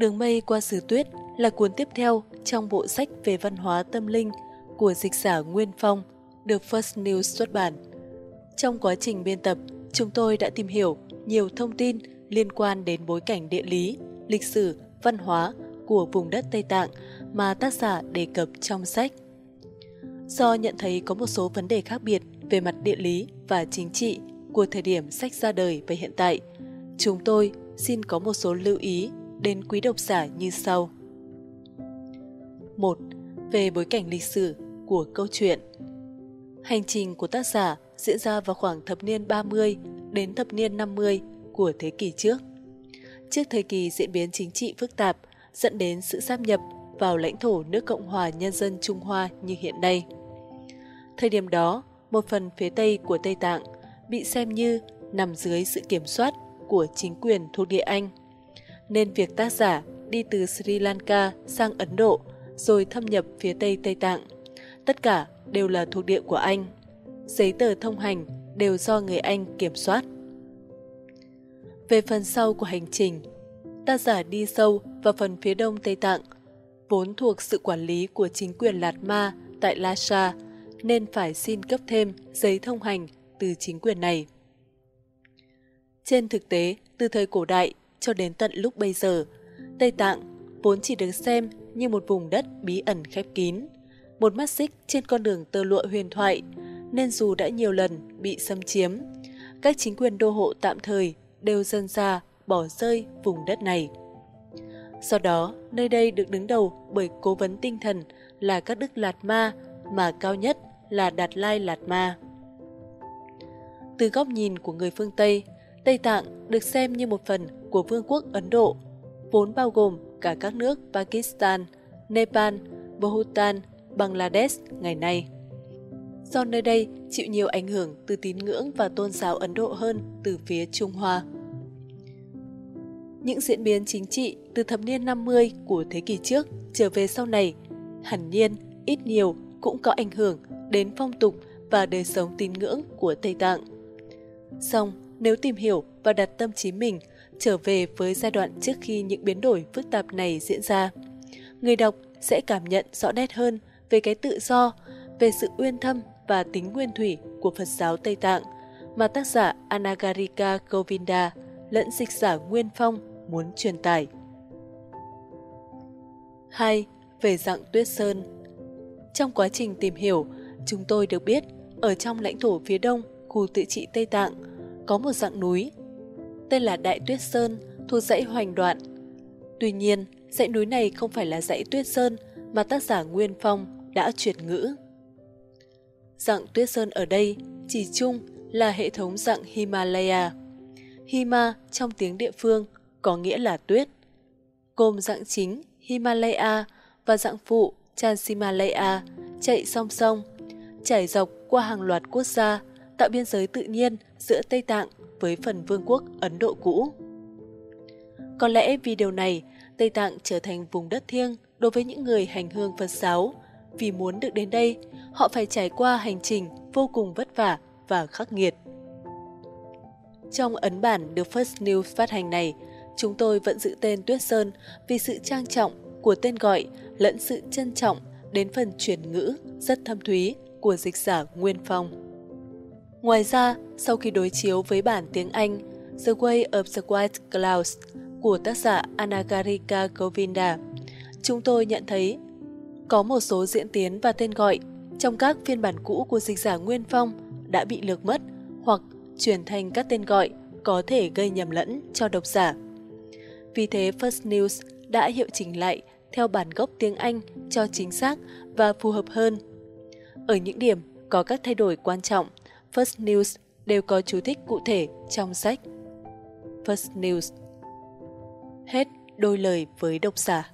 Đường mây qua xứ tuyết là cuốn tiếp theo trong bộ sách về văn hóa tâm linh của dịch giả Nguyên Phong, được First News xuất bản. Trong quá trình biên tập, chúng tôi đã tìm hiểu nhiều thông tin liên quan đến bối cảnh địa lý, lịch sử, văn hóa của vùng đất Tây Tạng mà tác giả đề cập trong sách. Do nhận thấy có một số vấn đề khác biệt về mặt địa lý và chính trị của thời điểm sách ra đời và hiện tại, chúng tôi xin có một số lưu ý đến quý độc giả như sau. 1. Về bối cảnh lịch sử của câu chuyện Hành trình của tác giả diễn ra vào khoảng thập niên 30 đến thập niên 50 của thế kỷ trước. Trước thời kỳ diễn biến chính trị phức tạp dẫn đến sự sáp nhập vào lãnh thổ nước Cộng hòa Nhân dân Trung Hoa như hiện nay. Thời điểm đó, một phần phía Tây của Tây Tạng bị xem như nằm dưới sự kiểm soát của chính quyền thuộc địa Anh – nên việc tác giả đi từ Sri Lanka sang Ấn Độ rồi thâm nhập phía Tây Tây Tạng. Tất cả đều là thuộc địa của Anh. Giấy tờ thông hành đều do người Anh kiểm soát. Về phần sau của hành trình, tác giả đi sâu vào phần phía đông Tây Tạng, vốn thuộc sự quản lý của chính quyền Lạt Ma tại Lhasa, nên phải xin cấp thêm giấy thông hành từ chính quyền này. Trên thực tế, từ thời cổ đại, cho đến tận lúc bây giờ, Tây Tạng vốn chỉ được xem như một vùng đất bí ẩn khép kín, một mắt xích trên con đường tơ lụa huyền thoại, nên dù đã nhiều lần bị xâm chiếm, các chính quyền đô hộ tạm thời đều dần ra bỏ rơi vùng đất này. Sau đó, nơi đây được đứng đầu bởi cố vấn tinh thần là các đức Lạt Ma, mà cao nhất là Đạt Lai Lạt Ma. Từ góc nhìn của người phương Tây, Tây Tạng được xem như một phần của Vương quốc Ấn Độ, vốn bao gồm cả các nước Pakistan, Nepal, Bhutan, Bangladesh ngày nay. Do nơi đây chịu nhiều ảnh hưởng từ tín ngưỡng và tôn giáo Ấn Độ hơn từ phía Trung Hoa. Những diễn biến chính trị từ thập niên 50 của thế kỷ trước trở về sau này, hẳn nhiên ít nhiều cũng có ảnh hưởng đến phong tục và đời sống tín ngưỡng của Tây Tạng. Song, nếu tìm hiểu và đặt tâm trí mình trở về với giai đoạn trước khi những biến đổi phức tạp này diễn ra. Người đọc sẽ cảm nhận rõ nét hơn về cái tự do, về sự uyên thâm và tính nguyên thủy của Phật giáo Tây Tạng mà tác giả Anagarika Govinda lẫn dịch giả Nguyên Phong muốn truyền tải. 2. Về dạng tuyết sơn Trong quá trình tìm hiểu, chúng tôi được biết ở trong lãnh thổ phía đông khu tự trị Tây Tạng có một dạng núi tên là Đại Tuyết Sơn, thuộc dãy Hoành Đoạn. Tuy nhiên, dãy núi này không phải là dãy Tuyết Sơn mà tác giả Nguyên Phong đã chuyển ngữ. Dạng Tuyết Sơn ở đây chỉ chung là hệ thống dạng Himalaya. Hima trong tiếng địa phương có nghĩa là tuyết, gồm dạng chính Himalaya và dạng phụ transhimalaya chạy song song, trải dọc qua hàng loạt quốc gia, tạo biên giới tự nhiên giữa Tây Tạng với phần vương quốc Ấn Độ cũ. Có lẽ vì điều này, Tây Tạng trở thành vùng đất thiêng đối với những người hành hương Phật giáo. Vì muốn được đến đây, họ phải trải qua hành trình vô cùng vất vả và khắc nghiệt. Trong ấn bản được First News phát hành này, chúng tôi vẫn giữ tên Tuyết Sơn vì sự trang trọng của tên gọi lẫn sự trân trọng đến phần chuyển ngữ rất thâm thúy của dịch giả Nguyên Phong. Ngoài ra, sau khi đối chiếu với bản tiếng Anh The Way of the White Clouds của tác giả Anagarika Govinda, chúng tôi nhận thấy có một số diễn tiến và tên gọi trong các phiên bản cũ của dịch giả Nguyên Phong đã bị lược mất hoặc chuyển thành các tên gọi có thể gây nhầm lẫn cho độc giả. Vì thế First News đã hiệu chỉnh lại theo bản gốc tiếng Anh cho chính xác và phù hợp hơn. Ở những điểm có các thay đổi quan trọng, First News đều có chú thích cụ thể trong sách First News. Hết đôi lời với độc giả.